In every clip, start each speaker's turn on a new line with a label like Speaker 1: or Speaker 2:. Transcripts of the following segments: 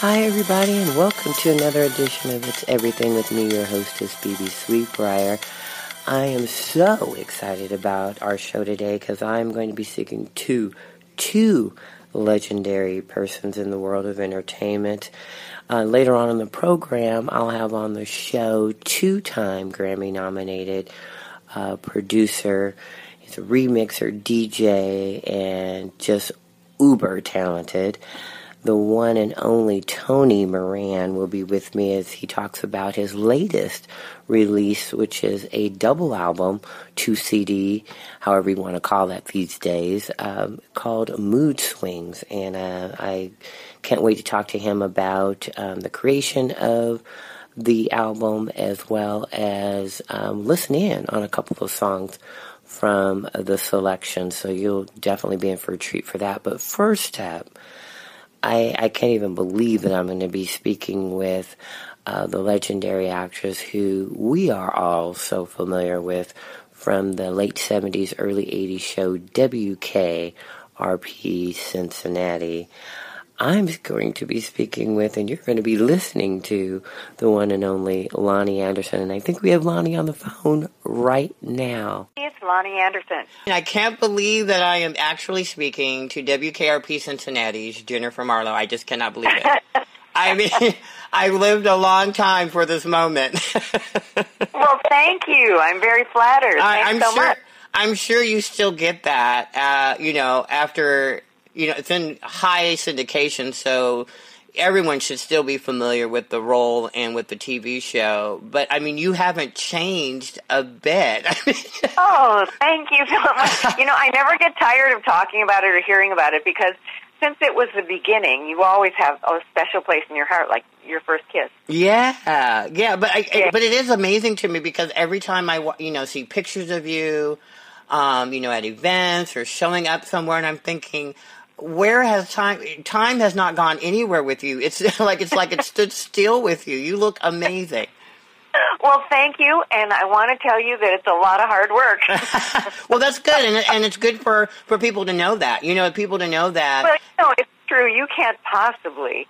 Speaker 1: Hi, everybody, and welcome to another edition of It's Everything with me, your hostess, Bebe Sweetbriar. I am so excited about our show today because I'm going to be speaking to two legendary persons in the world of entertainment. Uh, later on in the program, I'll have on the show two time Grammy nominated uh, producer. He's a remixer, DJ, and just uber talented the one and only Tony Moran will be with me as he talks about his latest release, which is a double album, two CD, however you want to call that these days, um, called Mood Swings. And uh, I can't wait to talk to him about um, the creation of the album as well as um, listen in on a couple of songs from the selection. So you'll definitely be in for a treat for that. But first up, I, I can't even believe that I'm going to be speaking with uh, the legendary actress who we are all so familiar with from the late 70s, early 80s show WKRP Cincinnati. I'm going to be speaking with, and you're going to be listening to the one and only Loni Andersen. And I think we have Loni on the phone right now.
Speaker 2: It's Loni Andersen.
Speaker 1: I can't believe that I am actually speaking to WKRP Cincinnati's Jennifer Marlowe. I just cannot believe it. I mean, I lived a long time for this moment.
Speaker 2: well, thank you. I'm very flattered.
Speaker 1: I,
Speaker 2: am so
Speaker 1: sure.
Speaker 2: Much.
Speaker 1: I'm sure you still get that. Uh, you know, after you know, it's in high syndication, so everyone should still be familiar with the role and with the TV show. But I mean, you haven't changed a bit.
Speaker 2: oh, thank you so much. You know, I never get tired of talking about it or hearing about it because since it was the beginning, you always have a special place in your heart, like your first kiss.
Speaker 1: Yeah, yeah, but I, yeah. but it is amazing to me because every time I you know see pictures of you, um, you know, at events or showing up somewhere, and I'm thinking where has time time has not gone anywhere with you. It's like it's like it stood still with you. You look amazing.
Speaker 2: Well thank you and i want to tell you that it's a lot of hard work.
Speaker 1: Well that's good and, and it's good for for people to know that you know people to know that.
Speaker 2: Well you know, it's true. You can't possibly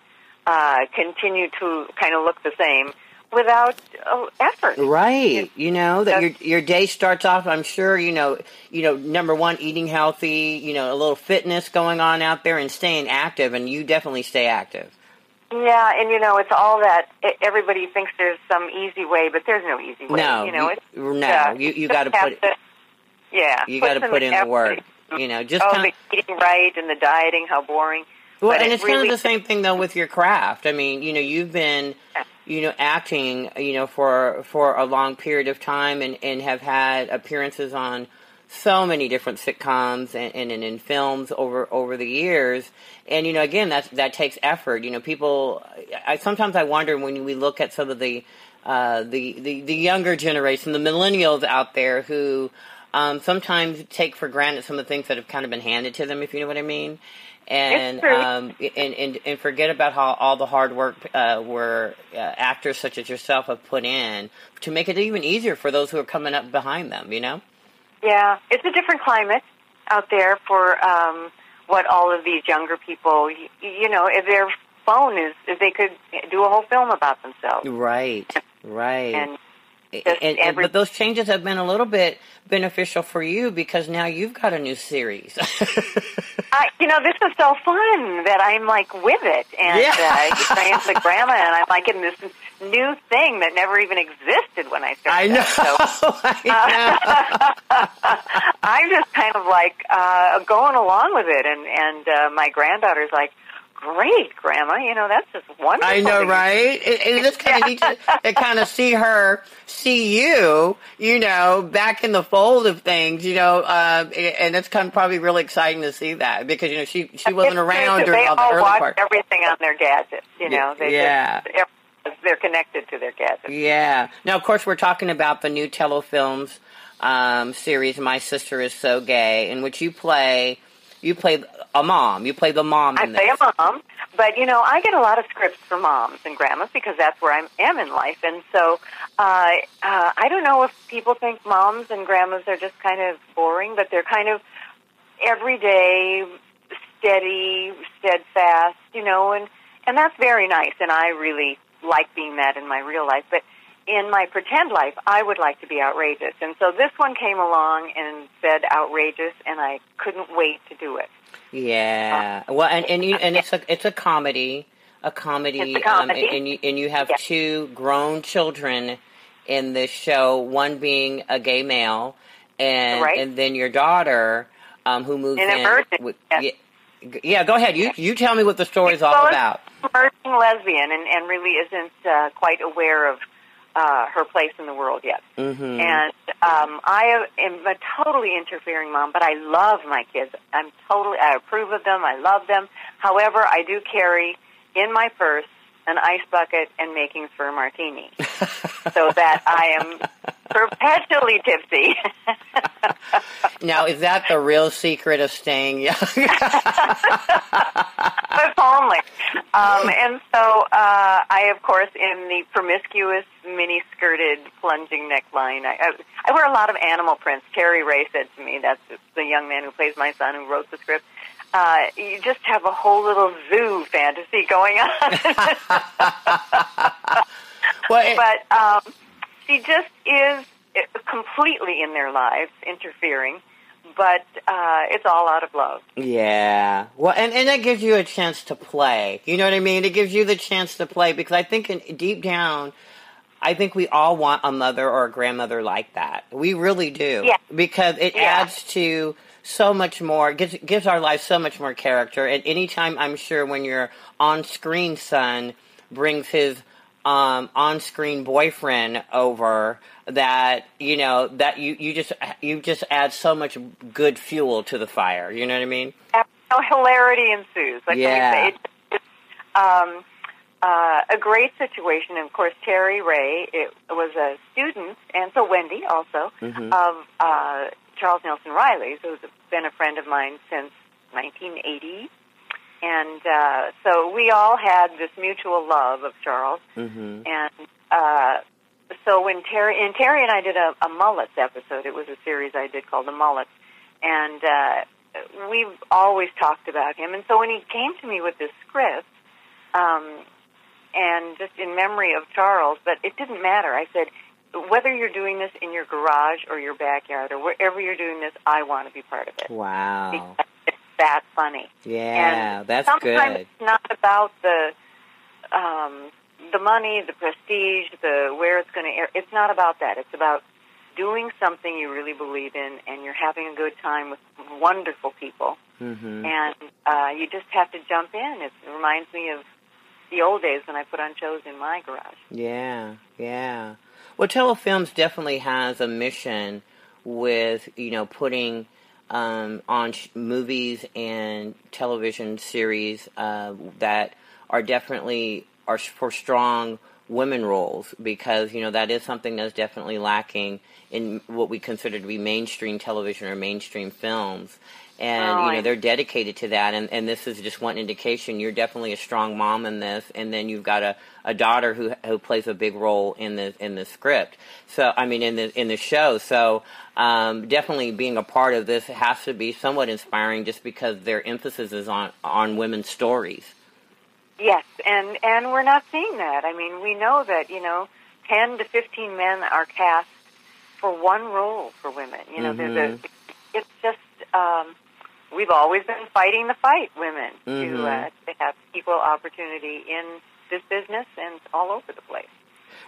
Speaker 2: uh continue to kind of look the same without uh, effort.
Speaker 1: Right. You know that your your day starts off. I'm sure you know. You know, number one, eating healthy. You know, a little fitness going on out there and staying active. And you definitely stay active.
Speaker 2: Yeah, and you know, it's all that everybody thinks there's some easy way, but there's no easy way.
Speaker 1: No,
Speaker 2: you know,
Speaker 1: it's, no, you you got to put it.
Speaker 2: Yeah,
Speaker 1: you got to put in the work. You know, just
Speaker 2: oh,
Speaker 1: kinda,
Speaker 2: the eating right and the dieting, how boring.
Speaker 1: Well,
Speaker 2: but
Speaker 1: and
Speaker 2: it
Speaker 1: it's
Speaker 2: really,
Speaker 1: kind of the same thing though with your craft. I mean, you know, you've been you know, acting, you know, for for a long period of time, and and have had appearances on so many different sitcoms and, and, and in films over over the years. And you know, again, that that takes effort. You know, people. I sometimes I wonder when we look at some of the uh, the, the the younger generation, the millennials out there who um, sometimes take for granted some of the things that have kind of been handed to them, if you know what I mean and um, and, and and forget about how all the hard work uh, where uh, actors such as yourself have put in to make it even easier for those who are coming up behind them. You know.
Speaker 2: Yeah, it's a different climate out there for um, what all of these younger people. You, you know, if their phone is, if they could do a whole film about themselves.
Speaker 1: Right. Right.
Speaker 2: And
Speaker 1: and, and, but those changes have been a little bit beneficial for you because now you've got a new series.
Speaker 2: I, you know, this is so fun that I'm like with it, and
Speaker 1: yeah.
Speaker 2: uh, I am the grandma, and I'm like in this new thing that never even existed when I started.
Speaker 1: I know.
Speaker 2: So,
Speaker 1: I
Speaker 2: know. Uh, I'm just kind of like uh, going along with it, and and uh, my granddaughter's like great, Grandma. You know, that's just wonderful.
Speaker 1: I know, right? It, it is kind of neat to, to kind of see her, see you, you know, back in the fold of things, you know, uh, and it's kind of probably really exciting to see that because, you know, she, she wasn't around during all the
Speaker 2: all
Speaker 1: early
Speaker 2: watch
Speaker 1: part.
Speaker 2: everything on their gadgets, you know. They
Speaker 1: yeah.
Speaker 2: Just, they're connected to their gadgets.
Speaker 1: Yeah. Now, of course, we're talking about the new Tello Films um, series, My Sister Is So Gay, in which you play you play a mom. You play the mom.
Speaker 2: I play a mom, but you know, I get a lot of scripts for moms and grandmas because that's where I am in life, and so uh, uh, I don't know if people think moms and grandmas are just kind of boring, but they're kind of everyday, steady, steadfast, you know, and and that's very nice, and I really like being that in my real life. But in my pretend life, I would like to be outrageous, and so this one came along and said outrageous, and I couldn't wait to do it.
Speaker 1: Yeah. Uh, well, and and you and it's a it's a comedy, a comedy,
Speaker 2: a comedy.
Speaker 1: Um, and you and you have two grown children in this show. One being a gay male, and
Speaker 2: right.
Speaker 1: and then your daughter, um, who moves
Speaker 2: in.
Speaker 1: With, yeah. yeah, go ahead. You you tell me what the story is all about.
Speaker 2: Emerging lesbian, and and really isn't uh, quite aware of uh, her place in the world yet.
Speaker 1: Mm-hmm.
Speaker 2: And um, I am a totally interfering mom, but I love my kids. I'm totally, I approve of them. I love them. However, I do carry in my purse an ice bucket and making for a martini, so that I am perpetually tipsy.
Speaker 1: now, is that the real secret of staying young? if
Speaker 2: only. Um, and so uh, I, of course, in the promiscuous, mini-skirted, plunging neckline, I, I, I wear a lot of animal prints. Terry Ray said to me, that's the young man who plays my son who wrote the script, uh, you just have a whole little zoo fantasy going on. well, it, but um, she just is completely in their lives, interfering. But uh, it's all out of love.
Speaker 1: Yeah. Well, and, and that gives you a chance to play. You know what I mean? It gives you the chance to play because I think in, deep down, I think we all want a mother or a grandmother like that. We really do.
Speaker 2: Yeah.
Speaker 1: Because it
Speaker 2: yeah.
Speaker 1: adds to so much more gives gives our life so much more character. And anytime I'm sure when your on screen son brings his um, on screen boyfriend over that you know that you, you just you just add so much good fuel to the fire. You know what I mean?
Speaker 2: Oh, hilarity ensues. Like
Speaker 1: yeah.
Speaker 2: It's, um, uh, a great situation. And of course, Terry Ray it was a student, and so Wendy also
Speaker 1: mm-hmm.
Speaker 2: of uh, Charles Nelson Reilly, who's been a friend of mine since 1980. And uh, so we all had this mutual love of Charles.
Speaker 1: Mm-hmm.
Speaker 2: And uh, so when Terry and Terry and I did a, a Mullets episode, it was a series I did called The Mullets, and uh, we've always talked about him. And so when he came to me with this script, um, and just in memory of Charles, but it didn't matter. I said, whether you're doing this in your garage or your backyard or wherever you're doing this, I want to be part of it.
Speaker 1: Wow.
Speaker 2: Because it's that funny.
Speaker 1: Yeah,
Speaker 2: and
Speaker 1: that's
Speaker 2: sometimes
Speaker 1: good.
Speaker 2: it's not about the um, the money, the prestige, the where it's going to air. It's not about that. It's about doing something you really believe in, and you're having a good time with wonderful people,
Speaker 1: mm-hmm.
Speaker 2: and uh, you just have to jump in. It reminds me of the old days when I put on shows in my garage.
Speaker 1: Yeah, yeah. Well, Tello Films definitely has a mission with you know putting um, on sh- movies and television series uh, that are definitely are for strong women roles because you know that is something that's definitely lacking in what we consider to be mainstream television or mainstream films and
Speaker 2: oh,
Speaker 1: you know they're dedicated to that and, and this is just one indication. You're definitely a strong mom in this and then you've got a, a daughter who who plays a big role in the in the script. So i mean in the in the show. So um, definitely being a part of this has to be somewhat inspiring just because their emphasis is on on women's stories.
Speaker 2: Yes and and we're not seeing that. I mean we know that you know 10 to 15 men are cast for one role for women. You know
Speaker 1: mm-hmm.
Speaker 2: there's a it's just um we've always been fighting the fight, women,
Speaker 1: mm-hmm.
Speaker 2: to, uh, to have equal opportunity in this business and all over the place.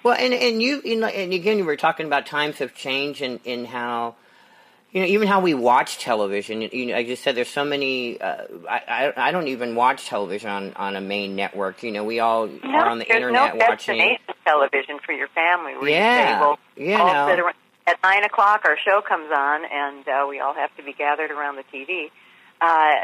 Speaker 1: Well, and and you, you know, and again, you were talking about times have changed and in, in how. You know, even how we watch television. You know, I just said, there's so many. Uh, I, I don't even watch television on, on a main network. You know, we all
Speaker 2: no,
Speaker 1: are on the internet
Speaker 2: no
Speaker 1: watching.
Speaker 2: television for your family. Where
Speaker 1: yeah,
Speaker 2: you, say, well,
Speaker 1: you
Speaker 2: all
Speaker 1: know.
Speaker 2: sit around, at nine o'clock, our show comes on, and uh, we all have to be gathered around the TV uh,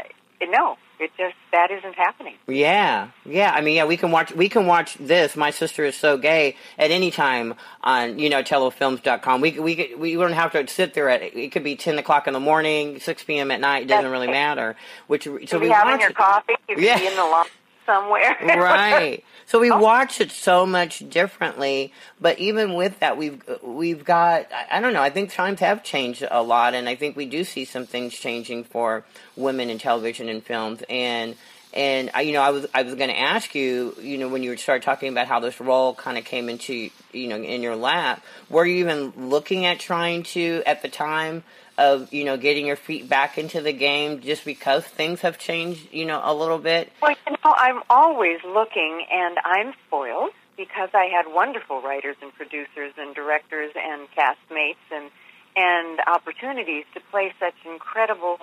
Speaker 2: no, it just that isn't happening.
Speaker 1: Yeah, yeah. I mean, yeah, we can watch we can watch this. My sister is so gay at any time on you know tellofilms.com. We we we don't have to sit there at it could be ten o'clock in the morning, six p.m. at night. It doesn't
Speaker 2: That's
Speaker 1: really
Speaker 2: okay.
Speaker 1: matter. Which
Speaker 2: you
Speaker 1: so
Speaker 2: be
Speaker 1: we
Speaker 2: having your
Speaker 1: it.
Speaker 2: coffee. You
Speaker 1: Yeah.
Speaker 2: be in the lawn somewhere.
Speaker 1: right. So we
Speaker 2: Oh.
Speaker 1: watch it so much differently, but even with that, we've we've got I- don't know. I think times have changed a lot, and I think we do see some things changing for women in television and films. And and I, you know, I was I was going to ask you, you know, when you started talking about how this role kind of came into, you know, in your lap, were you even looking at trying to at the time of, you know, getting your feet back into the game just because things have changed, you know, a little bit?
Speaker 2: Well, you know, I'm always looking, and I'm spoiled because I had wonderful writers and producers and directors and castmates and and opportunities to play such incredible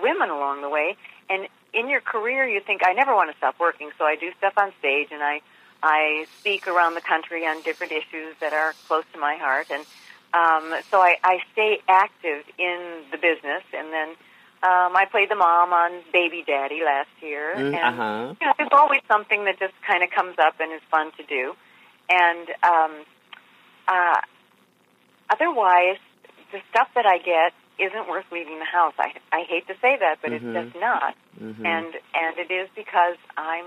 Speaker 2: women along the way. And in your career, you think I never want to stop working, so I do stuff on stage and I I speak around the country on different issues that are close to my heart, and um, so I, I stay active in the business. And then um, I played the mom on Baby Daddy last year,
Speaker 1: Mm,
Speaker 2: and
Speaker 1: uh-huh.
Speaker 2: you know, there's always something that just kind of comes up and is fun to do. And um, uh, otherwise, the stuff that I get isn't worth leaving the house. I I hate to say that, but
Speaker 1: Mhm.
Speaker 2: it's just not.
Speaker 1: Mhm.
Speaker 2: And and it is because I'm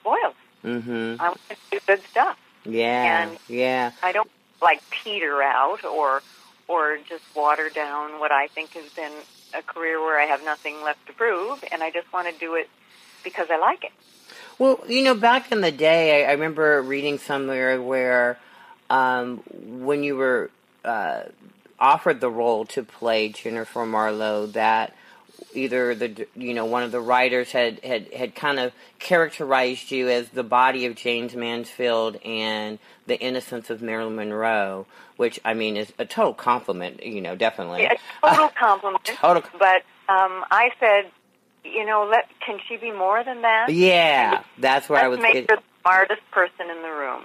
Speaker 2: spoiled.
Speaker 1: Mhm.
Speaker 2: I want to do good stuff.
Speaker 1: Yeah.
Speaker 2: and-
Speaker 1: yeah.
Speaker 2: I don't like peter out or or just water down what I think has been a career where I have nothing left to prove, and I just want to do it because I like it.
Speaker 1: Well, you know, back in the day, I, I remember reading somewhere where um, when you were uh, offered the role to play Jennifer Marlowe, that either the you know one of the writers had had had kind of characterized you as the body of Jayne Mansfield and the innocence of Marilyn Monroe, which I mean is a total compliment. You know, definitely.
Speaker 2: Yeah, a total compliment.
Speaker 1: Total-
Speaker 2: But um, I said, you know, let can she be more than that?
Speaker 1: Yeah, that's where I was.
Speaker 2: Let's make her the smartest person in the room.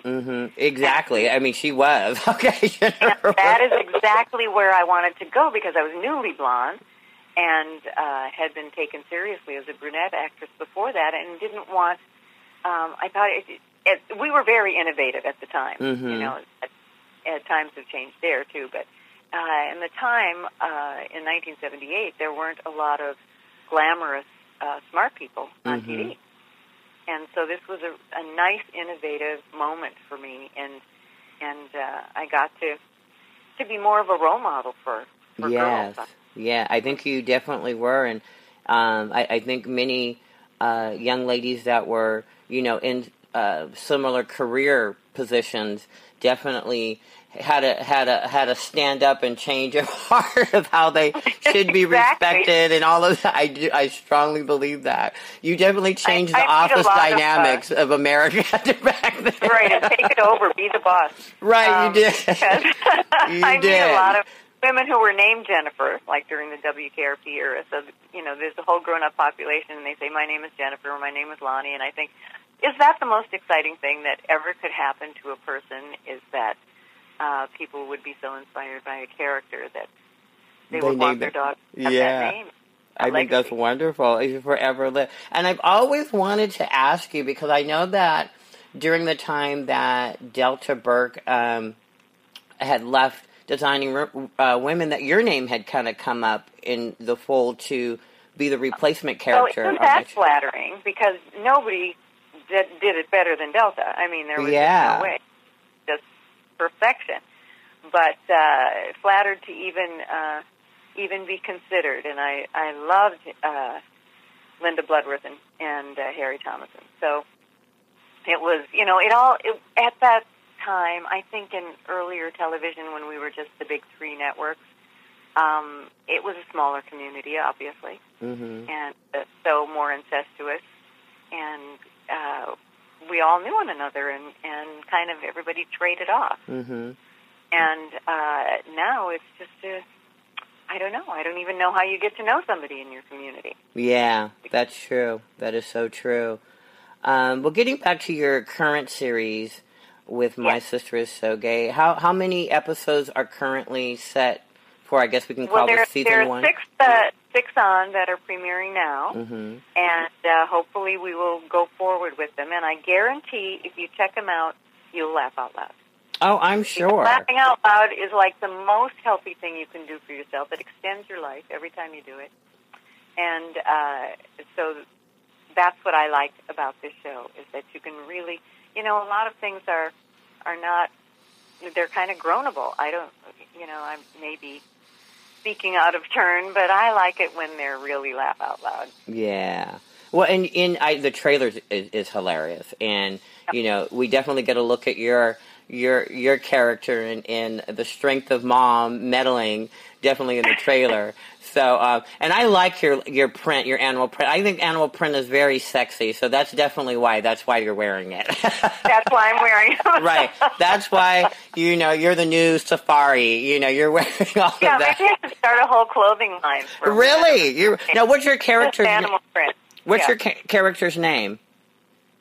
Speaker 1: hmm Exactly. I mean, she was okay.
Speaker 2: That is exactly where I wanted to go because I was newly blonde and uh, had been taken seriously as a brunette actress before that, and didn't want. Um, I thought it, it, we were very innovative at the time.
Speaker 1: Mhm.
Speaker 2: You know, at, at times have changed there too, but uh, in the time uh, in 1978, there weren't a lot of glamorous uh, smart people on
Speaker 1: Mhm.
Speaker 2: TV, and so this was a, a nice, innovative moment for me, and and uh, I got to to be more of a role model for for
Speaker 1: yes.
Speaker 2: girls.
Speaker 1: Yeah, I think you definitely were, and um, I, I think many uh, young ladies that were, you know, in uh, similar career positions definitely had a had a had a stand up and change of heart of how they should be
Speaker 2: Exactly.
Speaker 1: respected and all of that. I do, I strongly believe that you definitely changed
Speaker 2: I
Speaker 1: the
Speaker 2: a
Speaker 1: office
Speaker 2: lot of, uh,
Speaker 1: dynamics of, America back then.
Speaker 2: Right, and take it over, be the boss.
Speaker 1: Right,
Speaker 2: Um,
Speaker 1: you did. You
Speaker 2: I
Speaker 1: did.
Speaker 2: a lot of women who were named Jennifer, like during the WKRP era. So you know, there's a whole grown-up population, and they say, "My name is Jennifer," or "My name is Loni," and I think, is that the most exciting thing that ever could happen to a person? Is that uh, people would be so inspired by a character that they,
Speaker 1: They
Speaker 2: would want
Speaker 1: name
Speaker 2: their dog have
Speaker 1: Yeah.
Speaker 2: that name.
Speaker 1: I think that's wonderful. You forever live. And I've always wanted to ask you because I know that during the time that Delta Burke um, had left designing uh, women, that your name had kind of come up in the fold to be the replacement character.
Speaker 2: So isn't that flattering? Because nobody did, did it better than Delta. I mean, there was
Speaker 1: Yeah.
Speaker 2: no way, just perfection. But uh, flattered to even uh, even be considered, and I I loved uh, Linda Bloodworth and, and uh, Harry Thomason. So it was, you know, it all it, at that time. I think in earlier television when we were just the big three networks. Um, it was a smaller community, obviously
Speaker 1: Mhm.
Speaker 2: and uh, so more incestuous, and uh, we all knew one another, and and kind of everybody traded off.
Speaker 1: Mhm.
Speaker 2: And uh, now it's just a, I don't know. I don't even know how you get to know somebody in your community.
Speaker 1: Yeah, that's true. That is so true. Um, well, getting back to your current series with My. Sister Is So Gay, how how many episodes are currently set for? I guess we can call
Speaker 2: well, there
Speaker 1: this season
Speaker 2: there are
Speaker 1: one.
Speaker 2: six uh, six on that are premiering now,
Speaker 1: Mm-hmm.
Speaker 2: and uh, hopefully we will go forward with them. And I guarantee, if you check them out, you'll laugh out loud.
Speaker 1: Oh, I'm
Speaker 2: Because
Speaker 1: sure.
Speaker 2: Laughing out loud is like the most healthy thing you can do for yourself. It extends your life every time you do it. And uh, so that's what I like about this show is that you can really, you know, a lot of things are are not they're kind of groanable. I don't, you know, I'm maybe speaking out of turn, but I like it when they're really laugh out loud.
Speaker 1: Yeah. Well, and in I, the trailer is, is hilarious, and you know we definitely get a look at your your your character and, and the strength of mom meddling definitely in the trailer. So, um, and I like your your print, your animal print. I think animal print is very sexy. So that's definitely why. That's why you're wearing it.
Speaker 2: that's why I'm wearing it.
Speaker 1: right. That's why you know you're the new safari. You know you're wearing all
Speaker 2: yeah,
Speaker 1: of that.
Speaker 2: maybe I should start a whole clothing line. For
Speaker 1: really? You now? What's your character's
Speaker 2: animal print?
Speaker 1: What's
Speaker 2: yeah.
Speaker 1: your ca- character's name?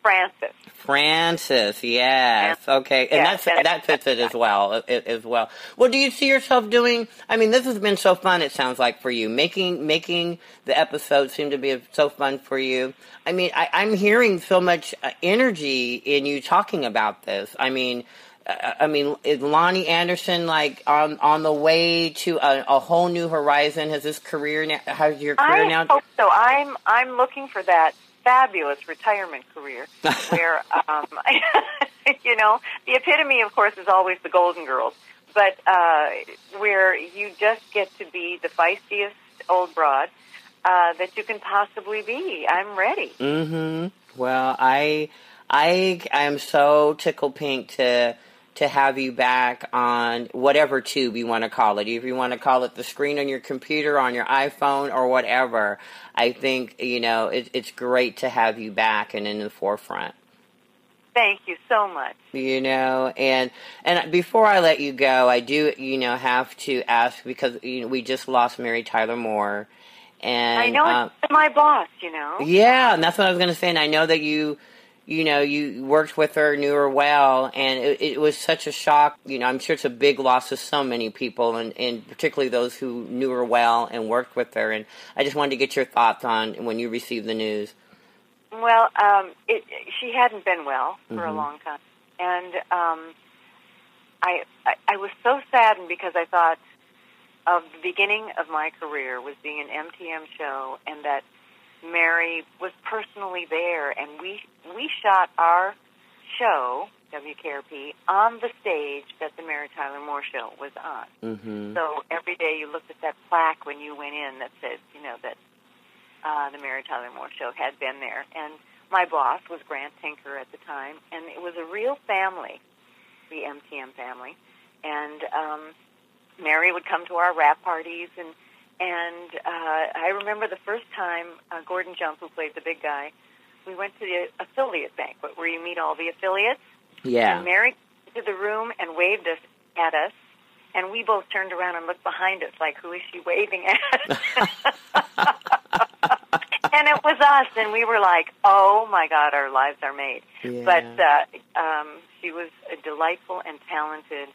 Speaker 2: Francis.
Speaker 1: Francis, yes, okay, and
Speaker 2: Yes,
Speaker 1: that's that fits it as well, as well. Well, do you see yourself doing? I mean, this has been so fun. It sounds like for you, making making the episodes seem to be so fun for you. I mean, I, I'm hearing so much uh, energy in you talking about this. I mean, uh, I mean, is Loni Andersen like on on the way to a, a whole new horizon? Has this career now? Has your career
Speaker 2: I
Speaker 1: now?
Speaker 2: hope so. I'm I'm looking for that fabulous retirement career where um, you know the epitome, of course, is always the Golden Girls, but uh, where you just get to be the feistiest old broad uh, that you can possibly be. I'm ready.
Speaker 1: Mm-hmm. Well, I I I am so tickle pink to to have you back on whatever tube you want to call it. If you want to call it the screen on your computer, on your iPhone, or whatever, I think you know it, it's great to have you back and in the forefront.
Speaker 2: Thank you so much.
Speaker 1: You know, and and before I let you go, I do you know have to ask because you know we just lost Mary Tyler Moore, and
Speaker 2: I know
Speaker 1: um,
Speaker 2: it's my boss. You know.
Speaker 1: yeah, and that's what I was going to say. And I know that you you know, you worked with her, knew her well, and it, it, was such a shock. You know, I'm sure it's a big loss to so many people, and, and particularly those who knew her well and worked with her. And I just wanted to get your thoughts on when you received the news.
Speaker 2: Well, um, it, she hadn't been well for
Speaker 1: Mhm.
Speaker 2: a long time, and um, I, I I was so saddened because I thought of the beginning of my career was being an MTM show, and that Mary was personally there, and we we shot our show WKRP on the stage that the Mary Tyler Moore show was on.
Speaker 1: Mm-hmm.
Speaker 2: So every day you looked at that plaque when you went in that said, you know, that uh, the Mary Tyler Moore show had been there. And my boss was Grant Tinker at the time, and it was a real family, the MTM family. And um, Mary would come to our wrap parties, and and uh, I remember the first time uh, Gordon Jump, who played the big guy, we went to the affiliate banquet where you meet all the affiliates.
Speaker 1: Yeah.
Speaker 2: And Mary came to the room and waved us at us, and we both turned around and looked behind us like, who is she waving at? and it was us, and we were like, oh my God, our lives are made.
Speaker 1: Yeah.
Speaker 2: But uh, um, she was a delightful and talented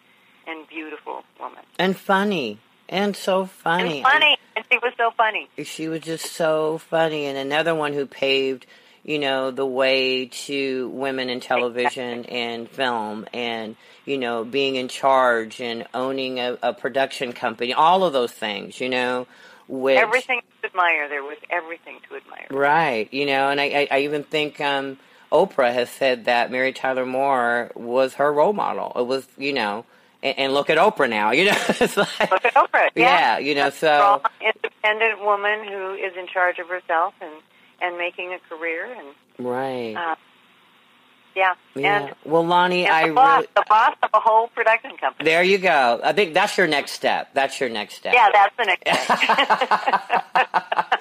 Speaker 2: and beautiful woman.
Speaker 1: and funny. And so funny.
Speaker 2: And funny. And she was so funny.
Speaker 1: she was just so funny and another one who paved you know the way to women in television and film and you know being in charge and owning a, a production company all of those things you know which
Speaker 2: Everything to admire. There was everything to admire.
Speaker 1: right you know and i i, I even think um oprah has said that mary tyler moore was her role model it was you know and, and look at oprah now you know it's like
Speaker 2: Look at Oprah.
Speaker 1: yeah you know so
Speaker 2: independent woman who is in charge of herself and and making a career and
Speaker 1: right
Speaker 2: uh, yeah.
Speaker 1: yeah
Speaker 2: And,
Speaker 1: well loni
Speaker 2: and
Speaker 1: i
Speaker 2: the boss,
Speaker 1: really
Speaker 2: the boss of a whole production company.
Speaker 1: There you go. I think that's your next step. That's your next step.
Speaker 2: Yeah, that's the next. Thing.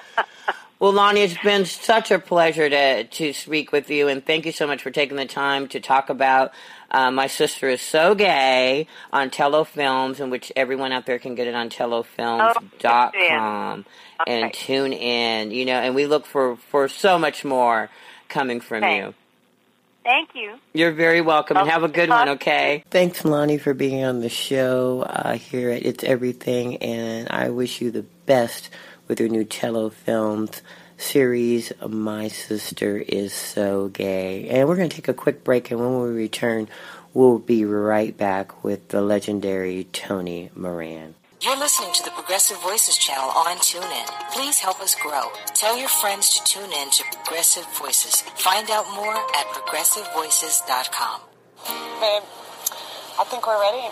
Speaker 1: Well, Loni, it's been such a pleasure to to speak with you, and thank you so much for taking the time to talk about uh, My Sister is So Gay on Tello Films, in which everyone out there can get it on tellofilms.com and
Speaker 2: Okay.
Speaker 1: tune in. You know, and we look for for so much more coming from
Speaker 2: Thanks.
Speaker 1: you.
Speaker 2: Thank you.
Speaker 1: You're very welcome, and have a good one. Okay. Thanks, Loni, for being on the show uh, here at It's Everything, and I wish you the best with her new Tello Films series. My sister is so gay, and we're going to take a quick break, and when we return, we'll be right back with the legendary Tony Moran.
Speaker 3: You're listening to the Progressive Voices channel on TuneIn. Please help us grow. Tell your friends to tune in to Progressive Voices. Find out more at progressivevoices.com.
Speaker 4: Babe, I think we're ready.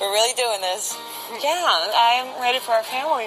Speaker 4: We're really doing this. Yeah, I'm ready for our family.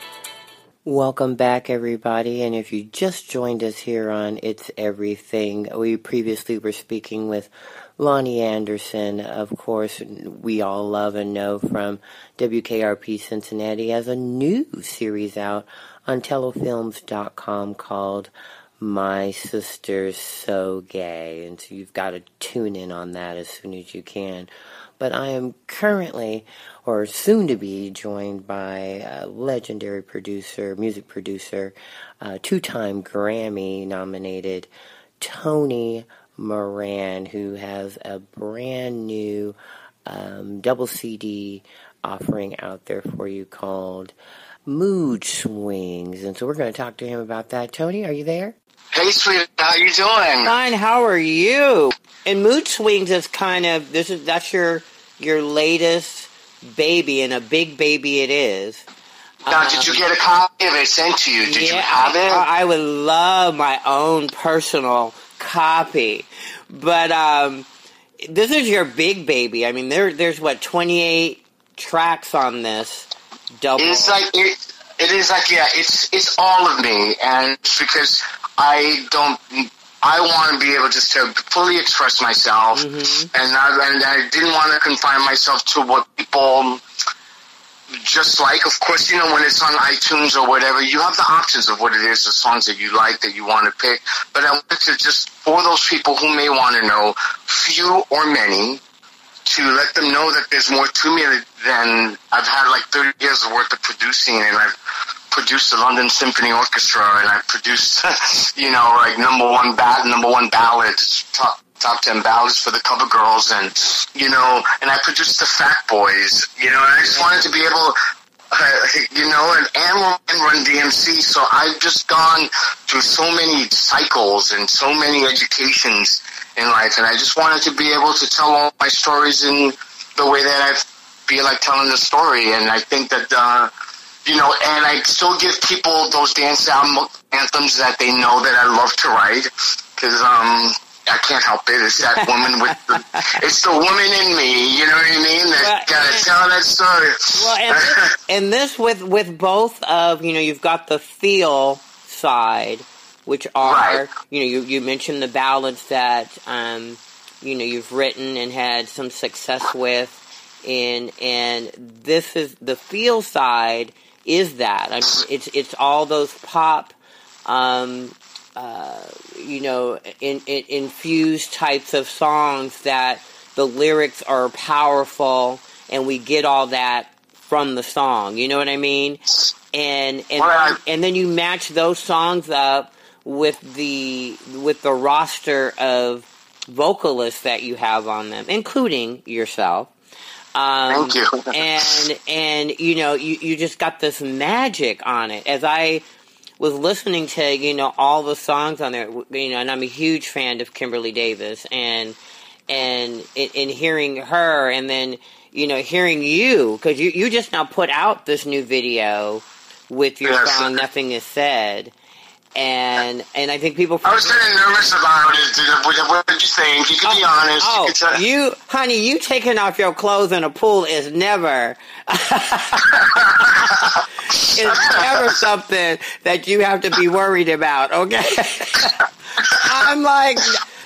Speaker 1: Welcome back, everybody. And if you just joined us here on It's Everything, we previously were speaking with Loni Andersen. Of course, we all love and know from WKRP Cincinnati has a new series out on tellofilms.com called My Sister's So Gay. And so you've got to tune in on that as soon as you can. But I am currently or soon to be joined by a legendary producer, music producer, uh, two time Grammy nominated Tony Moran, who has a brand new um, double CD offering out there for you called Mood Swings. And so we're going to talk to him about that. Tony, are you there?
Speaker 5: Hey, sweetie, how you doing?
Speaker 1: Fine. How are you? And Mood Swings is kind of this is that's your your latest baby, and a big baby it is.
Speaker 5: Now, um, did you get a copy of it sent to you? Did
Speaker 1: yeah,
Speaker 5: you have it?
Speaker 1: I, I, would love my own personal copy, but um, this is your big baby. I mean, there there's what 28 tracks on this double.
Speaker 5: It's like it, it is like yeah, it's it's all of me, and because I don't I want to be able just to fully express myself, mm-hmm. and, I, and I didn't want to confine myself to what people just like. Of course, you know when it's on iTunes or whatever, you have the options of what it is, the songs that you like that you want to pick. But I wanted to just for those people who may want to know, few or many, to let them know that there's more to me than I've had like 30 years worth of producing, and I've produced the London Symphony Orchestra, and I produced, you know, like number one bad, number one ballads, top top ten ballads for the cover girls, and you know, and I produced the Fat Boys, you know, and I just wanted to be able. Uh, you know, and, and run DMC, so I've just gone through so many cycles and so many educations in life, and I just wanted to be able to tell all my stories in the way that I feel like telling the story, and I think that uh, you know, and I still give people those dance anthems that they know that I love to write because um, I can't help it. It's that woman with the, it's the woman in me. You know what I mean? That well, gotta tell that story.
Speaker 1: Well, and this, and this with with both of you know you've got the feel side, which are right. you know you you mentioned the ballads that um you know you've written and had some success with. And and this is the feel side is that. I mean, it's it's all those pop, um, uh, you know, in, in, infused types of songs that the lyrics are powerful, and we get all that from the song. You know what I mean? And and and then you match those songs up with the with the roster of vocalists that you have on them, including yourself.
Speaker 5: Um, Thank you.
Speaker 1: and and you know you you just got this magic on it. As I was listening to you know all the songs on there, you know, and I'm a huge fan of Kimberly Davis, and and in, in hearing her, and then you know hearing you because you you just now put out this new video with your yes. song "Nothing Is Said." And and I think people.
Speaker 5: I was getting nervous about it. What did you think? You can oh, be honest.
Speaker 1: Oh, you, you, honey, you taking off your clothes in a pool is never. it's never something that you have to be worried about. Okay, I'm like,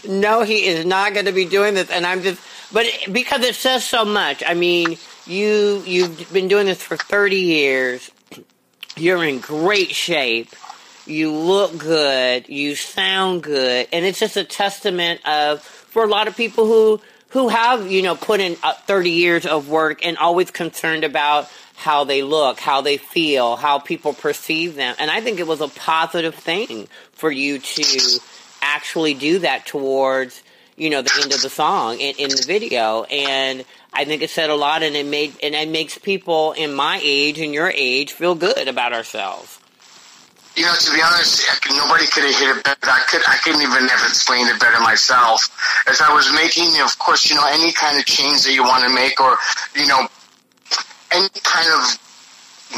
Speaker 1: no, he is not going to be doing this, and I'm just, but because it says so much. I mean, you you've been doing this for 30 years. You're in great shape you look good, you sound good, and it's just a testament of for a lot of people who
Speaker 6: who have, you know, put in uh, 30 years of work and always concerned about how they look, how they feel, how people perceive them. And I think it was a positive thing for you to actually do that towards, you know, the end of the song in, in the video. And I think it said a lot and it made, and it makes people in my age and your age feel good about ourselves.
Speaker 5: You know, to be honest, nobody could have hit it better. I could, I couldn't even have explained it better myself. As I was making, of course, you know, any kind of change that you want to make, or you know, any kind of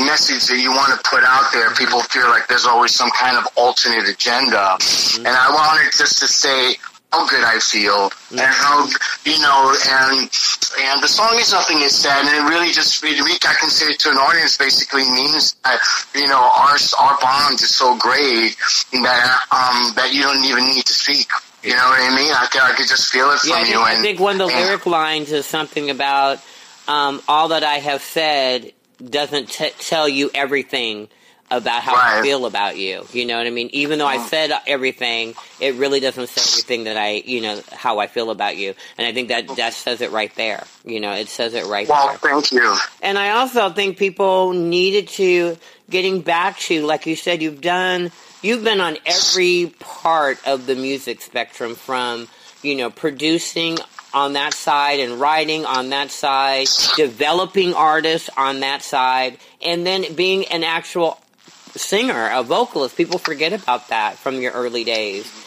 Speaker 5: message that you want to put out there, people feel like there's always some kind of alternate agenda. Mm-hmm. And I wanted just to say how good I feel mm-hmm. and how, you know, and, and the song is nothing is said and it really just, I can say it to an audience basically means that, you know, our, our bond is so great that, um, that you don't even need to speak. You know what I mean? I could, I could just feel it from
Speaker 6: yeah,
Speaker 5: you.
Speaker 6: And, I think one of the lyric lines is something about, um, all that I have said doesn't t- tell you everything about how right. I feel about you. You know what I mean? Even though I mm. said everything, it really doesn't say everything that I, you know, how I feel about you. And I think that mm. that says it right there. You know, it says it right
Speaker 5: well,
Speaker 6: there.
Speaker 5: Well, thank you.
Speaker 6: And I also think people needed to getting back to, like you said, you've done, you've been on every part of the music spectrum from, you know, producing on that side and writing on that side, developing artists on that side, and then being an actual singer, a vocalist. People forget about that from your early days.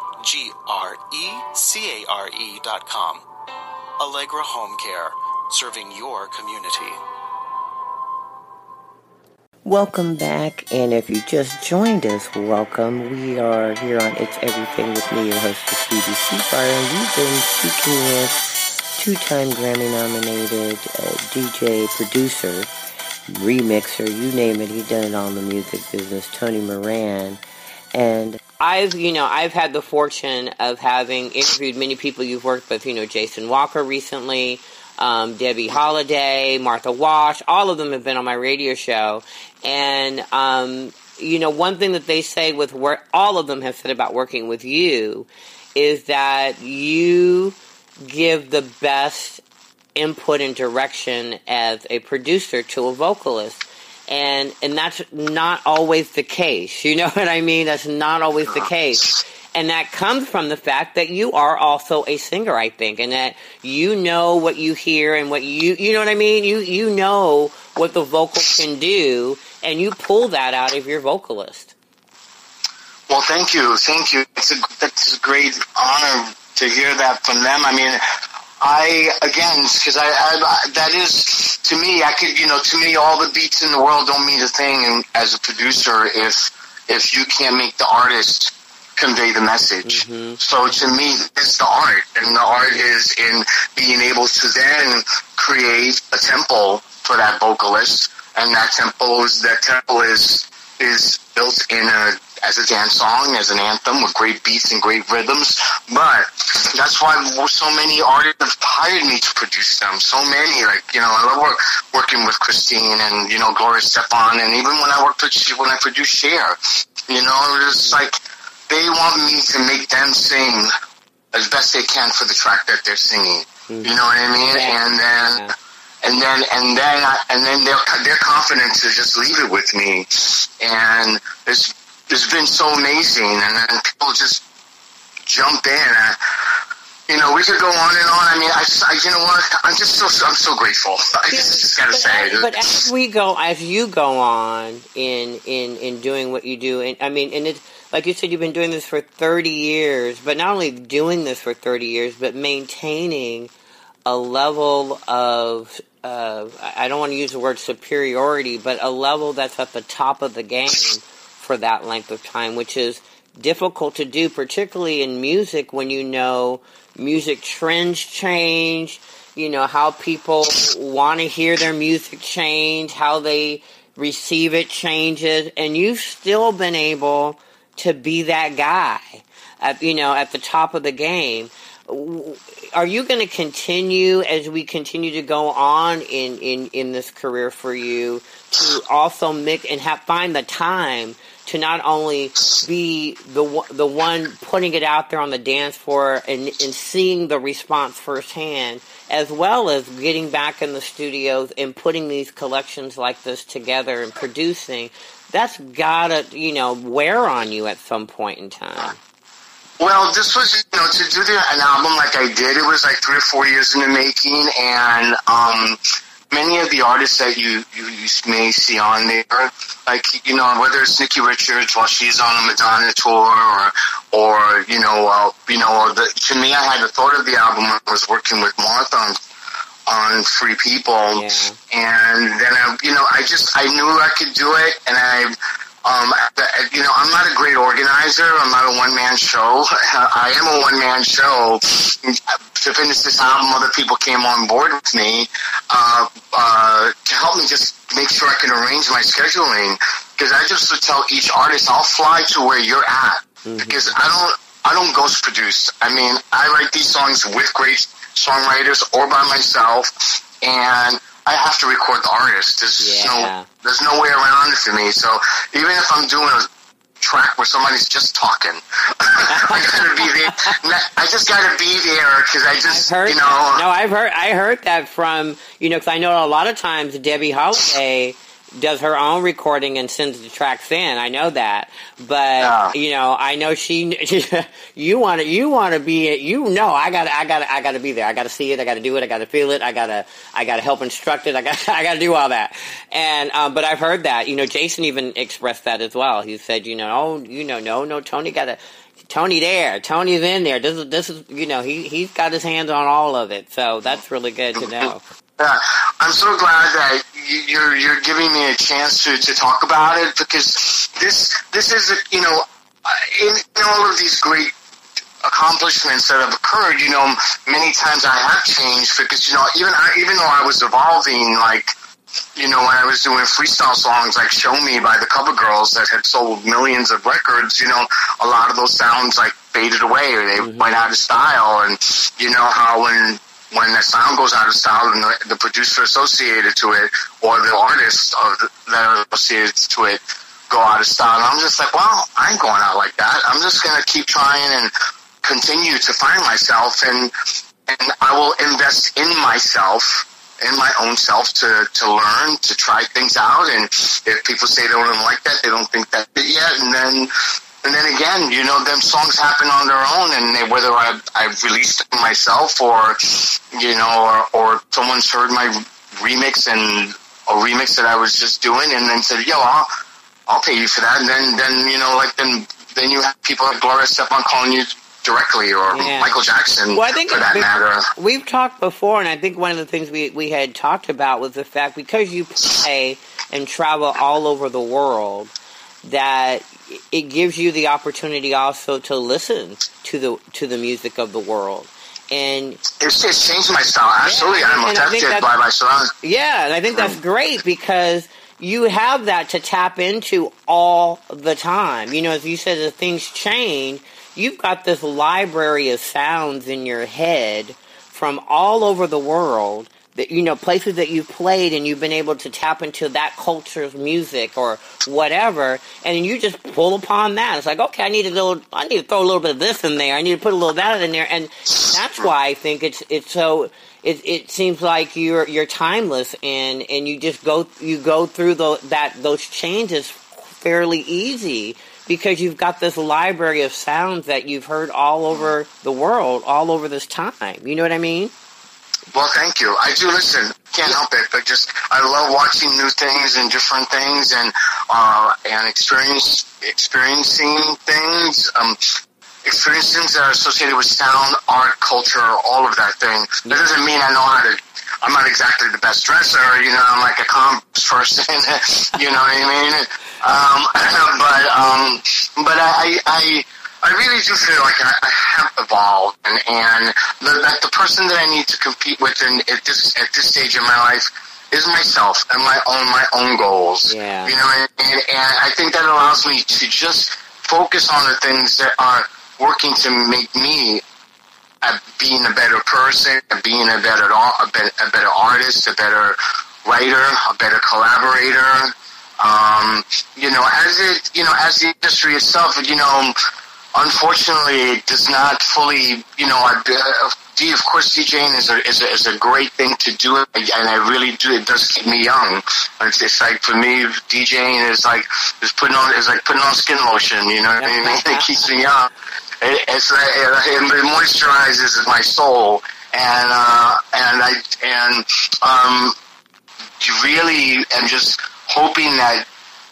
Speaker 7: G R E C A R E dot com. Allegra Home Care, serving your community.
Speaker 8: Welcome back, and if you just joined us, welcome. We are here on It's Everything with me, your hostess, Bebe Sweetbriar, and we've been speaking with two-time Grammy-nominated uh, DJ, producer, remixer, you name it, he done it all in the music business, Tony Moran. And
Speaker 1: I've, you know, I've had the fortune of having interviewed many people. You've worked with, you know, Jason Walker recently, um, Debby Holiday, Martha Wash, all of them have been on my radio show. And, um, you know, one thing that they say with work, all of them have said about working with you is that you give the best input and direction as a producer to a vocalist and and that's not always the case. You know what I mean? That's not always the case. And that comes from the fact that you are also a singer, I think, and that you know what you hear and what you you know what I mean? You you know what the vocal can do and you pull that out of your vocalist.
Speaker 5: Well, thank you. Thank you. It's a that's a great honor to hear that from them. I mean, I again because I, I, that is to me I could you know to me all the beats in the world don't mean a thing as a producer if if you can't make the artist convey the message. Mm-hmm. So to me it's the art and the art is in being able to then create a temple for that vocalist and that temple is that temple is is built in a as a dance song, as an anthem with great beats and great rhythms. But that's why so many artists have hired me to produce them. So many, like you know, I love work, working with Christine and you know Gloria Estefan, and even when I worked with when I produced Cher, you know, it's like they want me to make them sing as best they can for the track that they're singing. Mm-hmm. You know what I mean? Yeah. And then. Yeah and then and then I, and then they're they're to just leave it with me, and it's has been so amazing, and then people just jump in. And, you know, we could go on and on. I mean, I just, I, you know what? I'm just so, I'm so grateful. I just, just gotta
Speaker 1: but
Speaker 5: say.
Speaker 1: As, but as we go, as you go on in in in doing what you do, and I mean, and it's like you said, you've been doing this for 30 years. But not only doing this for 30 years, but maintaining a level of uh, I don't want to use the word superiority, but a level that's at the top of the game for that length of time, which is difficult to do, particularly in music when you know music trends change, you know, how people want to hear their music change, how they receive it changes, and you've still been able to be that guy, at, you know, at the top of the game. Are you going to continue as we continue to go on in, in, in this career for you to also mix and have find the time to not only be the the one putting it out there on the dance floor and, and seeing the response firsthand, as well as getting back in the studios and putting these collections like this together and producing, that's gotta you know wear on you at some point in time.
Speaker 5: Well, this was, you know, to do the, an album like I did, it was like three or four years in the making, and um, many of the artists that you, you, you may see on there, like, you know, whether it's Nikki Richards while she's on a Madonna tour or, or, you know, uh, you know, the, to me, I had the thought of the album when I was working with Martha on, on Free People. Yeah. And then I, you know, I just, I knew I could do it and I, um, you know, I'm not a great organizer. I'm not a one man show. I am a one man show. To finish this album, other people came on board with me uh, uh, to help me just make sure I can arrange my scheduling. Because I just would tell each artist, I'll fly to where you're at. Mm-hmm. Because I don't, I don't ghost produce. I mean, I write these songs with great songwriters or by myself, and I have to record the artist. There's yeah. no there's no way around it for me. So even if I'm doing a track where somebody's just talking, I gotta be there. I just gotta be there because I just
Speaker 1: heard,
Speaker 5: you know.
Speaker 1: No, I've heard I heard that from you know because I know a lot of times Debby Holiday does her own recording and sends the tracks in. I know that, but yeah. you know, I know she. you want to. You want to be. You know, I got. I got. I got to be there. I got to see it. I got to do it. I got to feel it. I got to. I got to help instruct it. I got. I got to do all that. And um, but I've heard that. You know, Jason even expressed that as well. He said, you know, oh, you know, no, no, Tony got to. Tony there. Tony's in there. This is this is you know he he's got his hands on all of it. So that's really good to know.
Speaker 5: Yeah, I'm so glad that you're you're giving me a chance to, to talk about it because this this is you know in, in all of these great accomplishments that have occurred, you know, many times I have changed because you know even I, even though I was evolving, like you know when I was doing freestyle songs like "Show Me" by the Cover Girls that had sold millions of records, you know, a lot of those sounds like faded away or they mm-hmm. went out of style, and you know how when when the sound goes out of style and the, the producer associated to it or the artist of the, that are associated to it go out of style. And I'm just like, well, I ain't going out like that. I'm just going to keep trying and continue to find myself and, and I will invest in myself in my own self to, to learn, to try things out. And if people say they don't like that, they don't think that yet. And then and then again, you know, them songs happen on their own, and they, whether I I released them myself or you know, or, or someone's heard my remix and a remix that I was just doing, and then said, "Yo, I'll I'll pay you for that." And then then you know, like then then you have people like Gloria Estefan calling you directly or yeah. Michael Jackson well, I think for that matter.
Speaker 1: We've talked before, and I think one of the things we, we had talked about was the fact because you play and travel all over the world, that it gives you the opportunity also to listen to the to the music of the world. And
Speaker 5: it's, it's changed my style. Absolutely, yeah, I'm affected by my surroundings.
Speaker 1: Yeah, and I think that's great because you have that to tap into all the time. You know, as you said, as things change, you've got this library of sounds in your head from all over the world that you know places that you've played and you've been able to tap into that culture's music or whatever and you just pull upon that. It's like okay i need a little i need to throw a little bit of this in there. I need to put a little of that in there. And that's why i think it's it's so it, it seems like you're you're timeless and and you just go you go through the, that those changes fairly easy because you've got this library of sounds that you've heard all over the world all over this time. You know what i mean
Speaker 5: well, thank you. I do listen. Can't help it, but just I love watching new things and different things and uh, and experience experiencing things. Um, experiences that are associated with sound, art, culture, all of that thing. That doesn't mean I know how to. I'm not exactly the best dresser, you know. I'm like a Converse person, you know what I mean. Um, but um, but I I I really do feel like I, I have evolved, and and the, that the person that I need to compete with in, at this at this stage in my life is myself and my own my own goals.
Speaker 1: Yeah.
Speaker 5: You know, and, and, and I think that allows me to just focus on the things that are working to make me a, being a better person, a being a better a better, a better artist, a better writer, a better collaborator. Um, you know, as it, you know, as the industry itself, you know, unfortunately, it does not fully, you know, I, uh, D, of course, DJing is a, is a, is a great thing to do, and I really do. It does keep me young. It's, it's like for me, DJing is like is putting on is like putting on skin lotion. You know what I mean? It keeps me young. It, it's like it, it moisturizes my soul, and uh, and I and um, really am just hoping that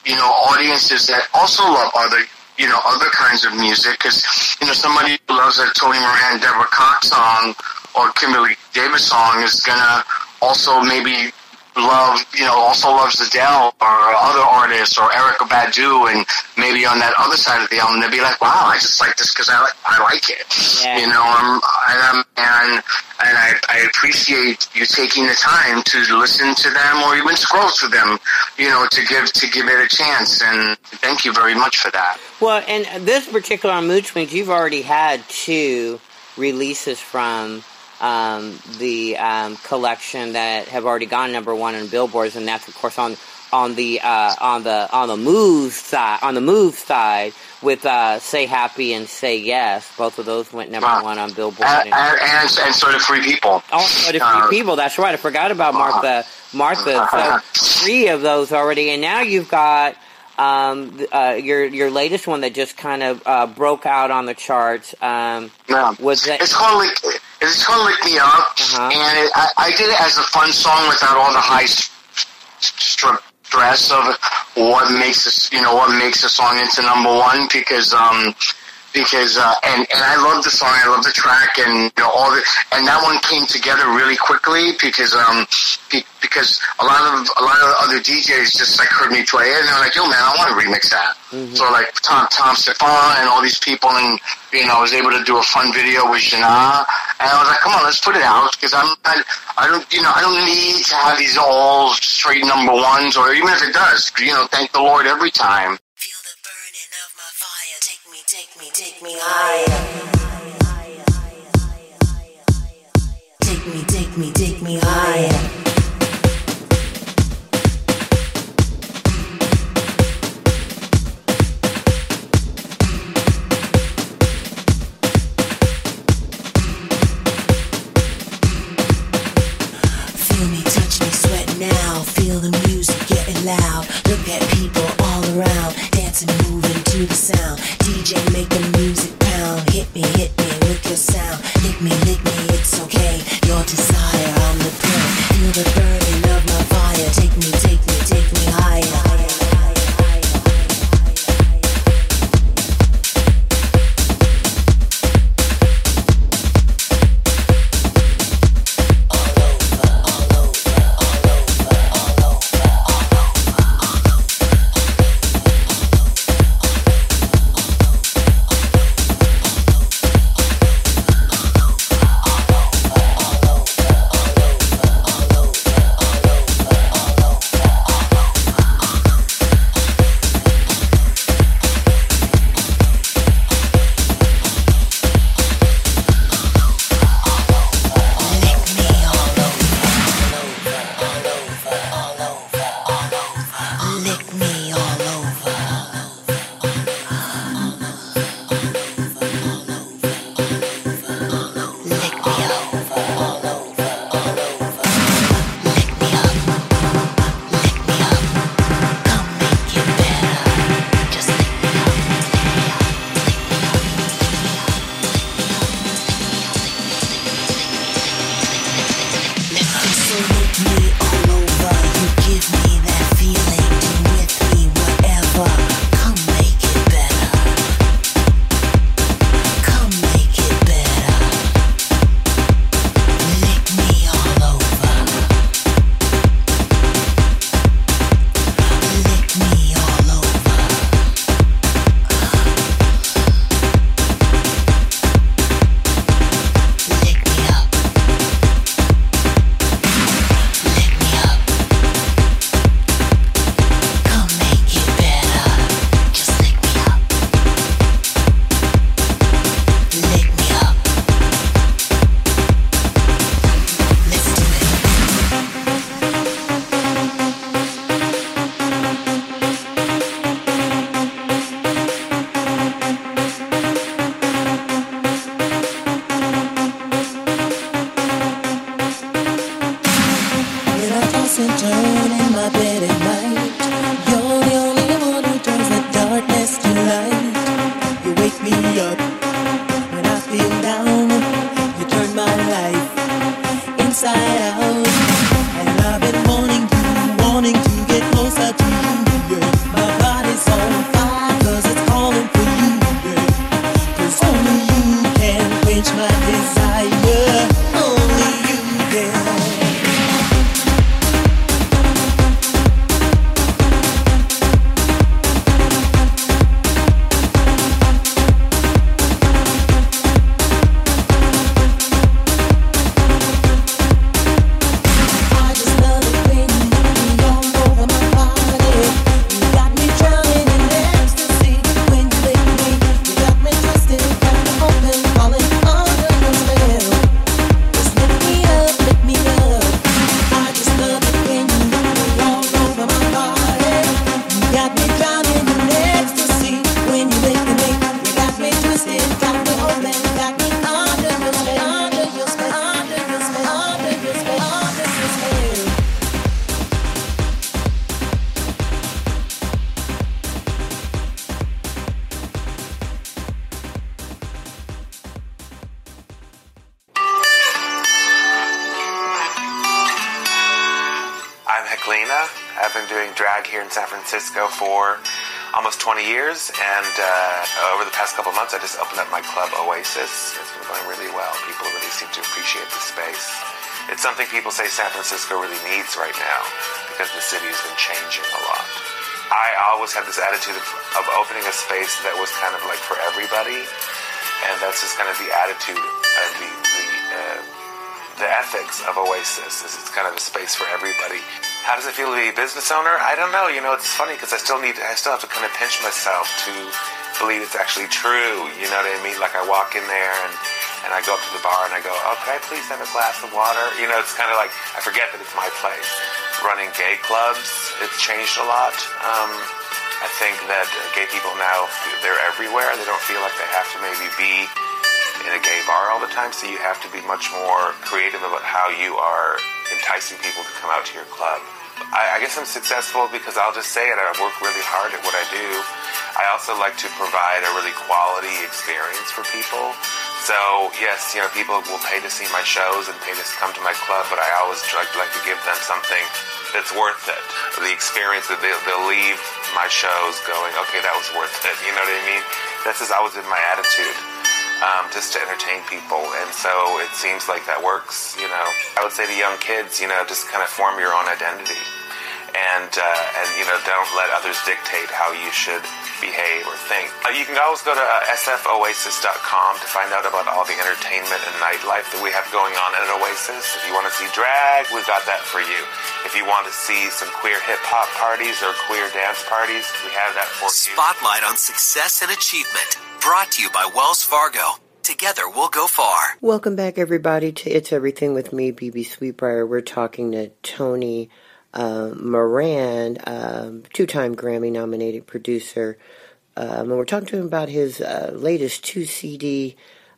Speaker 5: you know audiences that also love other you know, other kinds of music. Because, you know, somebody who loves a Tony Moran, Deborah Cox song or Kimberly Davis song is going to also maybe love, you know, also loves Adele or other artists or Erykah Badu, and maybe on that other side of the album, they'd be like, "Wow, I just like this because I like I like it."
Speaker 1: Yeah.
Speaker 5: You know, I'm, I'm and and I, I appreciate you taking the time to listen to them or even scroll through them, you know, to give to give it a chance. And thank you very much for that.
Speaker 1: Well, and this particular Mood Swings, you've already had two releases from um, the um, collection that have already gone number one on billboards, and that's of course on on the uh, on the on the move side on the move side with uh, "Say Happy" and "Say Yes." Both of those went number
Speaker 5: Uh,
Speaker 1: one on Billboard.
Speaker 5: And, and, and, and so did Free People.
Speaker 1: Oh, but if
Speaker 5: Uh,
Speaker 1: three people, that's right. I forgot about Martha. Martha, so three of those already, and now you've got um, uh, your your latest one that just kind of uh, broke out on the charts. Um,
Speaker 5: No.
Speaker 1: was that?
Speaker 5: It's called Lick, it's called Lick Me Up,
Speaker 1: Uh-huh.
Speaker 5: and it, I, I did it as a fun song without all the high stress of what makes this, you know, what makes a song into number one because, um, because uh, and and I love the song, I love the track, and you know all the and that one came together really quickly because um be, because a lot of a lot of other DJs just like heard me play it and they're like, yo man, I want to remix that. So like Tom Tom Stephan and all these people, and you know I was able to do a fun video with Jana, and I was like, come on, let's put it out because I'm not, I don't you know I don't need to have these all straight number ones or even if it does, you know, thank the Lord every time.
Speaker 9: Take me, take me, higher. Take me, take me, take me higher. People
Speaker 10: say San Francisco really needs right now because the city has been changing a lot. I always had this attitude of, of opening a space that was kind of like for everybody, and that's just kind of the attitude and the the, uh, the ethics of Oasis. Is it's kind of a space for everybody. How does it feel to be a business owner? I don't know. You know, it's funny because I still need, I still have to kind of pinch myself to believe it's actually true. You know what I mean? Like I walk in there and and I go up to the bar and I go, oh, could I please have a glass of water? You know, it's kind of like I forget that it's my place. Running gay clubs, it's changed a lot. Um, I think that gay people now they're everywhere. They don't feel like they have to maybe be in a gay bar all the time. So you have to be much more creative about how you are enticing people to come out to your club. I, I guess I'm successful because I'll just say it. I work really hard at what I do. I also like to provide a really quality experience for people. So yes, you know, people will pay to see my shows and pay to come to my club, but I always like, like to give them something that's worth it. The experience that they'll, they'll leave my shows going, okay, that was worth it. You know what I mean? That's just always been my attitude um, just to entertain people. And so it seems like that works, you know. I would say to young kids, you know, just kind of form your own identity. And, uh, and you know, don't let others dictate how you should behave or think. Uh, you can always go to uh, sfoasis.com to find out about all the entertainment and nightlife that we have going on at Oasis. If you want to see drag, we've got that for you. If you want to see some queer hip hop parties or queer dance parties, we have that for
Speaker 11: you. Spotlight on success and achievement Brought to you by Wells Fargo. Together we'll go far.
Speaker 8: Welcome back, everybody, to It's Everything with me, Bebe Sweetbriar. We're talking to Tony uh, Moran, um, two time Grammy nominated producer. Um, and we're talking to him about his uh, latest two CD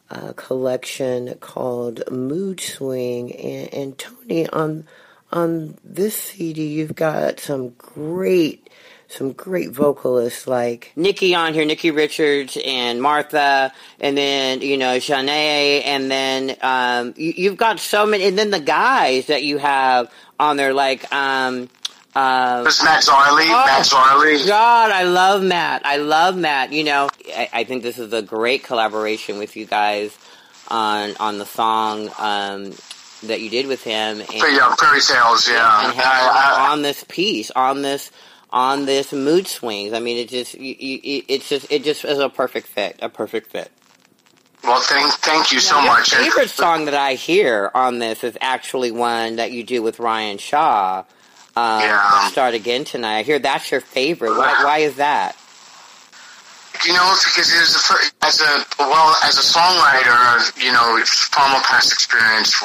Speaker 8: uh, collection called Mood Swing. And, and Tony, on on this CD, you've got some great some great vocalists like
Speaker 1: Nikki on here, Nikki Richards and Martha, and then you know Shanae, and then um, you, have got so many, and then the guys that you have on there like. Um,
Speaker 5: uh, There's Matt Zarley. Oh, Matt Zarley.
Speaker 1: God, I love Matt. I love Matt. You know, I, I, think this is a great collaboration with you guys on on the song um, that you did with him.
Speaker 5: And, yeah, fairy tales. Yeah,
Speaker 1: and I, I, on this piece, on this on this mood swings. I mean, it just you, you, it's just it just is a perfect fit, a perfect fit.
Speaker 5: Well, thank thank you now, so
Speaker 1: your
Speaker 5: much.
Speaker 1: Favorite song that I hear on this is actually one that you do with Ryan Shaw. Um, yeah. Start again tonight. I hear that's your favorite. Why, why is that?
Speaker 5: You know, because it was the as a well as a songwriter, you know, from a past experience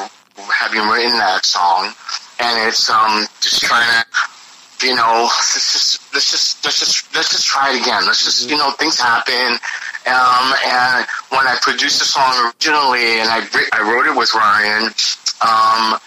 Speaker 5: having written that song, and it's um just trying to you know, let's just let's just let's just let's just try it again. Let's just you know things happen. Um, and when I produced the song originally, and I I wrote it with Ryan, um,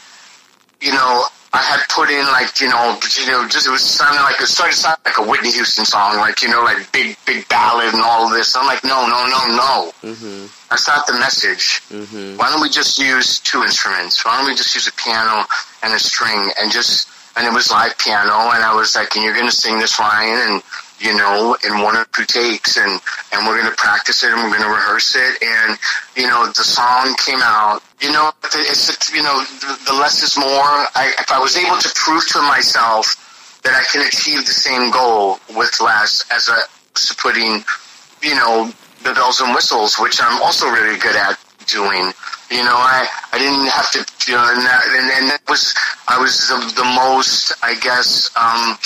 Speaker 5: you know, I had put in like you know you know just it was sounding like it started sounding like a Whitney Houston song, like you know like big big ballad and all of this. I'm like no no no no. Mm-hmm. That's not the message. Mm-hmm. Why don't we just use two instruments? Why don't we just use a piano and a string and just and it was live piano, and I was like, and you're going to sing this, Ryan, and you know, in one or two takes, and and we're to practice it, and we're to rehearse it, and you know, the song came out. You know, it's you know, the, the less is more. I, if I was able to prove to myself that I can achieve the same goal with less, as a putting, you know, the bells and whistles, which I'm also really good at doing. You know, I, I didn't have to, you know, and that, and, and that was, I was the, the most, I guess, um,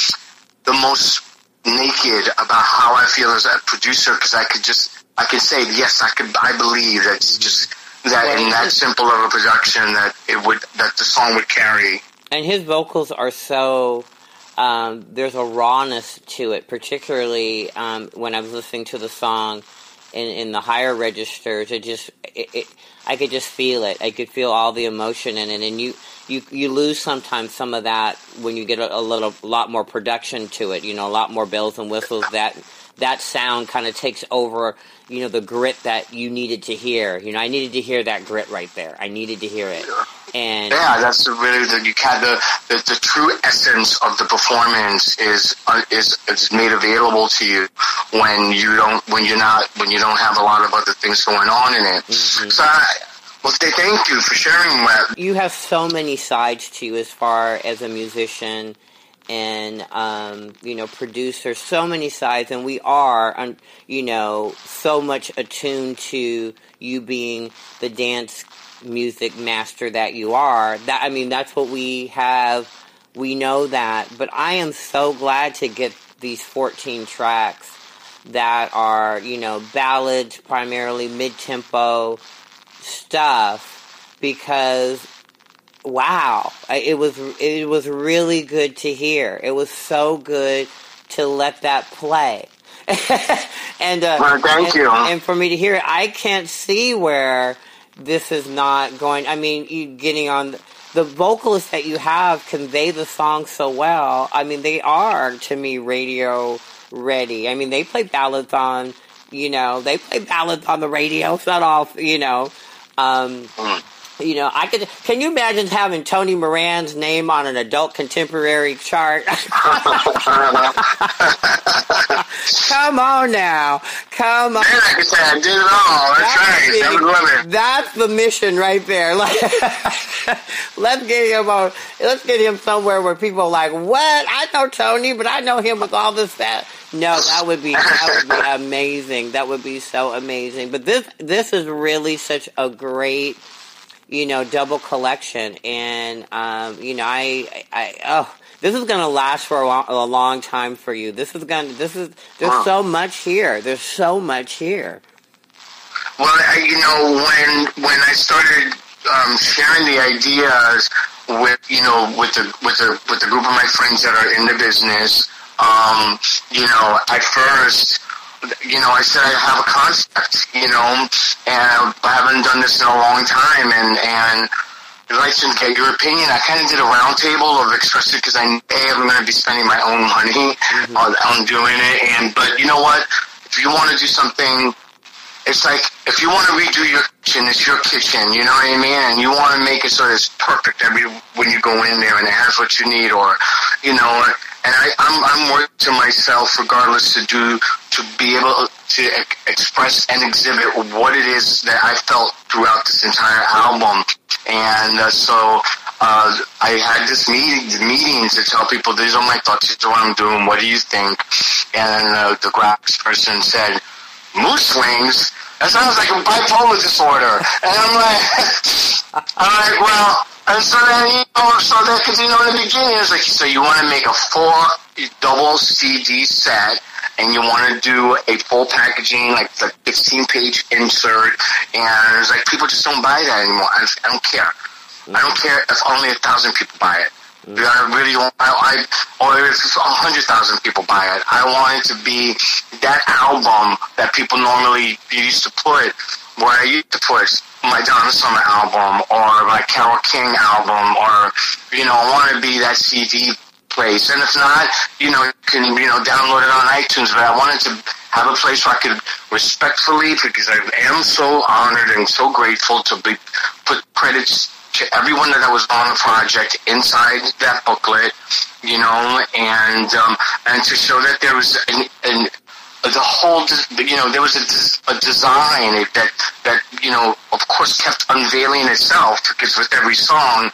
Speaker 5: the most naked about how I feel as a producer because I could just, I could say, yes, I could, I believe that's just, that in that simple of a production that it would, that the song would carry.
Speaker 1: And his vocals are so, um, there's a rawness to it, particularly um, when I was listening to the song in, in the higher registers. It just, it, it, I could just feel it. I could feel all the emotion in it, and you, you, you lose sometimes some of that when you get a, a little, lot more production to it. You know, a lot more bells and whistles. That that sound kind of takes over. You know, the grit that you needed to hear. You know, I needed to hear that grit right there. I needed to hear it. And
Speaker 5: yeah, that's really the you can the, the the true essence of the performance is uh, is is made available to you when you don't when you're not when you don't have a lot of other things going on in it.
Speaker 1: Mm-hmm.
Speaker 5: So. I, well, thank you for sharing that.
Speaker 1: You have so many sides to you as far as a musician and um, you know producer so many sides and we are you know so much attuned to you being the dance music master that you are that i mean that's what we have we know that but i am so glad to get these 14 tracks that are you know ballads primarily mid-tempo stuff because wow, it was it was really good to hear. It was so good to let that play. and uh,
Speaker 5: well, thank
Speaker 1: and,
Speaker 5: you.
Speaker 1: And for me to hear it, I can't see where this is not going. I mean, you getting on the, the vocalists that you have convey the song so well. I mean, they are to me radio ready. I mean, they play ballads on, you know, they play ballads on the radio. It's not all, you know. Um, you know, I could. Can you imagine having Tony Moran's name on an adult contemporary chart? Come on now, come on.
Speaker 5: I said, I did it all. That's, that's right.
Speaker 1: The, that's the mission right there. Like, let's get him on. Let's get him somewhere where people are like, "What? I know Tony, but I know him with all this that." No, that would be that would be amazing. That would be so amazing. But this this is really such a great you know, double collection. And, um, you know, I, I, oh, this is going to last for a long, a long, time for you. This is going to, this is, there's so much here. There's so much here.
Speaker 5: Well, I, you know, when, when I started, um, sharing the ideas with, you know, with the, with the, with the group of my friends that are in the business, um, you know, at first, you know, I said I have a concept, you know, and I haven't done this in a long time, and and I'd like to get your opinion. I kind of did a roundtable of expressing because I a I'm going to be spending my own money mm-hmm. on, on doing it, and but you know what? If you want to do something it's like if you want to redo your kitchen, it's your kitchen. You know what I mean? And you want to make it so it's perfect every when you go in there and it has what you need, or you know. And I, I'm I'm working to myself, regardless, to do to be able to express and exhibit what it is that I felt throughout this entire album. And uh, so uh, I had this meeting, meeting to tell people these are my thoughts, these are what I'm doing. What do you think? And uh, the graphics person said Mood Swings. That sounds like a bipolar disorder. And I'm like, I'm like, well, and so then, you know, so that, cause you know, in the beginning, it's like, so you want to make a four double CD set, and you want to do a full packaging, like the 15 page insert, and it's like, people just don't buy that anymore. I, I don't care. I don't care if only a thousand people buy it. Mm. I really want, I, I or if a hundred thousand people buy it, I want it to be that album that people normally used to put, where I used to put my Donna Summer album or my Carole King album, or you know, I want to be that CD place. And if not, you know, you can you know download it on iTunes. But I wanted to have a place where I could respectfully, because I am so honored and so grateful to be put credits to everyone that was on the project inside that booklet, you know, and um, and to show that there was an, an the whole, you know, there was a, a design that that you know, of course, kept unveiling itself because with every song,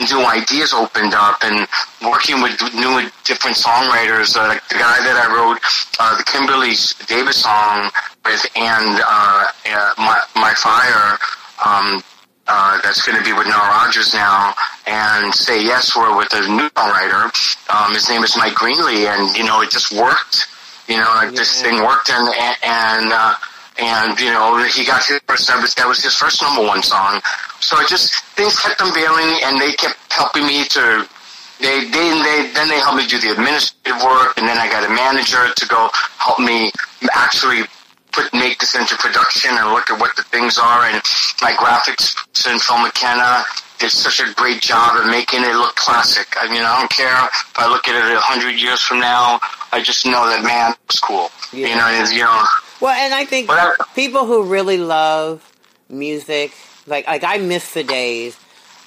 Speaker 5: new ideas opened up and working with new different songwriters uh, like the guy that I wrote uh, the Kimberly Davis song with and uh, uh, my my fire um, uh, that's going to be with Nile Rodgers now, and Say Yes we're with a new songwriter. Um, his name is Mike Greenlee, and you know it just worked. You know, like yeah. this thing worked, and and uh, and you know he got his first was, that was his first number one song. So it just things kept unveiling, and they kept helping me to. They, they, they, then they helped me do the administrative work, and then I got a manager to go help me actually put make this into production and look at what the things are. And my graphics person Phil McKenna did such a great job of making it look classic. I mean, I don't care if I look at it a hundred years from now. I just know that man was cool.
Speaker 1: Yeah.
Speaker 5: You know, it's, you know.
Speaker 1: Well, and I think
Speaker 5: Whatever.
Speaker 1: people who really love music, like like I miss the days.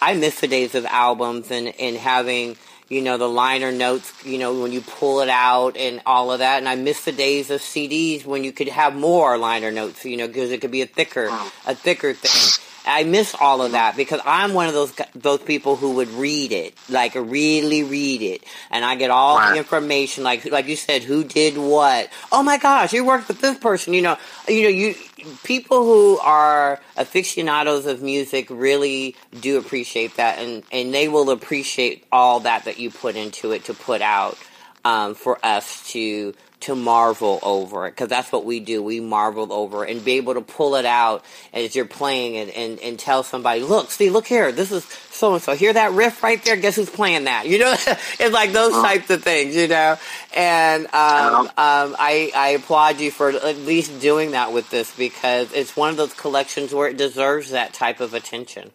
Speaker 1: I miss the days of albums and and having you know the liner notes. You know when you pull it out and all of that. And I miss the days of CDs when you could have more liner notes. You know because it could be a thicker mm. a thicker thing. I miss all of that because I'm one of those those people who would read it, like really read it, and I get all the information, like like you said, who did what. Oh my gosh, you worked with this person. You know, you know, you people who are aficionados of music really do appreciate that, and and they will appreciate all that that you put into it to put out um, for us to to marvel over it because that's what we do. We marvel over it and be able to pull it out as you're playing it and, and tell somebody look see look here this is so and so hear that riff right there? Guess who's playing that? You know it's like those types of things you know? And um, um, I, I applaud you for at least doing that with this because it's one of those collections where it deserves that type of attention.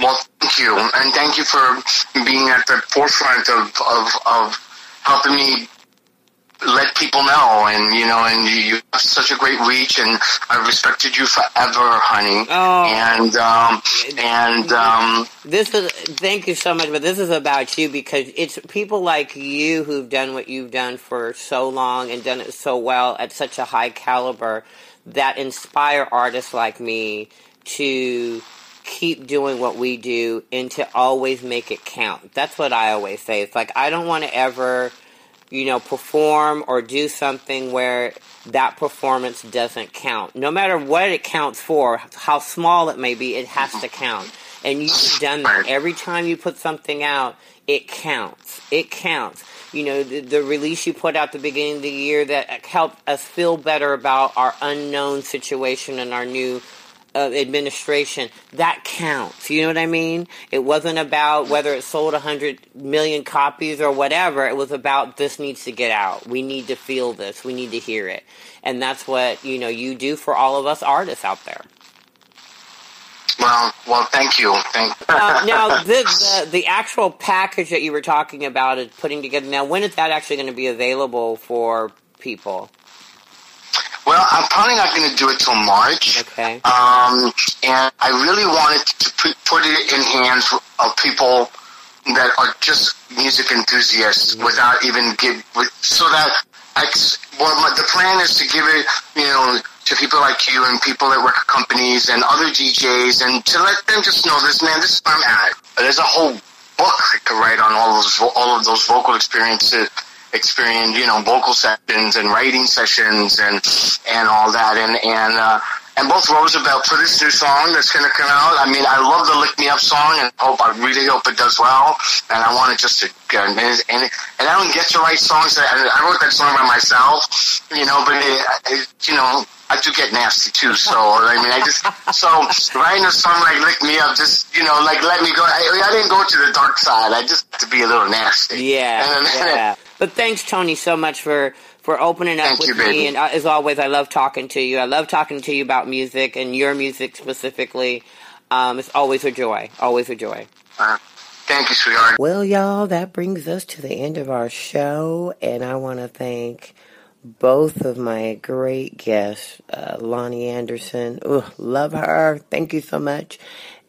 Speaker 5: Well, thank you, and thank you for being at the forefront of of, of helping me let people know, and you know, and you, you have such a great reach, and I've respected you forever, honey.
Speaker 1: Oh.
Speaker 5: And um, and um,
Speaker 1: This is thank you so much, but this is about you because it's people like you who've done what you've done for so long and done it so well at such a high caliber that inspire artists like me to keep doing what we do and to always make it count. That's what I always say. It's like I don't want to ever you know, perform or do something where that performance doesn't count. No matter what it counts for, how small it may be, it has to count. And you've done that. Every time you put something out, it counts. It counts. You know, the, the release you put out the beginning of the year that helped us feel better about our unknown situation and our new uh, administration, that counts. You know what I mean? It wasn't about whether it sold 100 million copies or whatever. It was about this needs to get out. We need to feel this. We need to hear it. And that's what, you know, you do for all of us artists out there.
Speaker 5: well, well, thank you, thank.
Speaker 1: Uh, now, the, the, the actual package that you were talking about is putting together. Now, when is that actually going to be available for people?
Speaker 5: Well, I'm probably not going to do it till March.
Speaker 1: Okay.
Speaker 5: Um, and I really wanted to put, it in hands of people that are just music enthusiasts without even give, so that I, well, my, the plan is to give it, you know, to people like you and people at record companies and other DJs and to let them just know this, man, this is where I'm at. There's a whole book I could write on all those, all of those vocal experiences experience, you know, vocal sessions and writing sessions and and all that. And and uh, and both Roosevelt for this new song that's going to come out. I mean, I love the "Lick Me Up" song, and hope I really hope it does well. And I want it just to and and, and I don't get to write songs. That, I wrote that song by myself, you know, but it, it, you know. I do get nasty too, so I mean, I just so writing a song like "Lick Me Up," just you know, like let me go. I, I didn't go to the dark side. I just had to be a little nasty.
Speaker 1: Yeah,
Speaker 5: And
Speaker 1: yeah. But thanks, Tony, so much for for opening up
Speaker 5: Thank
Speaker 1: with
Speaker 5: you,
Speaker 1: me.
Speaker 5: baby.
Speaker 1: And uh, as always, I love talking to you. I love talking to you about music and your music specifically. Um, it's always a joy. Always a joy.
Speaker 5: Uh, thank you, sweetheart.
Speaker 8: Well, y'all, that brings us to the end of our show, and I want to thank both of my great guests, uh, Loni Andersen. Ooh, love her. Thank you so much.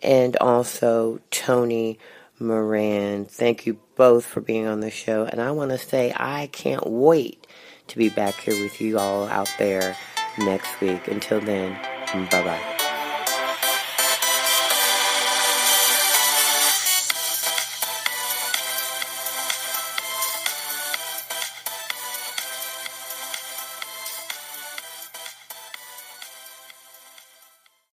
Speaker 8: And also Tony Moran. Thank you both for being on the show. And I want to say I can't wait to be back here with you all out there next week. Until then, bye bye.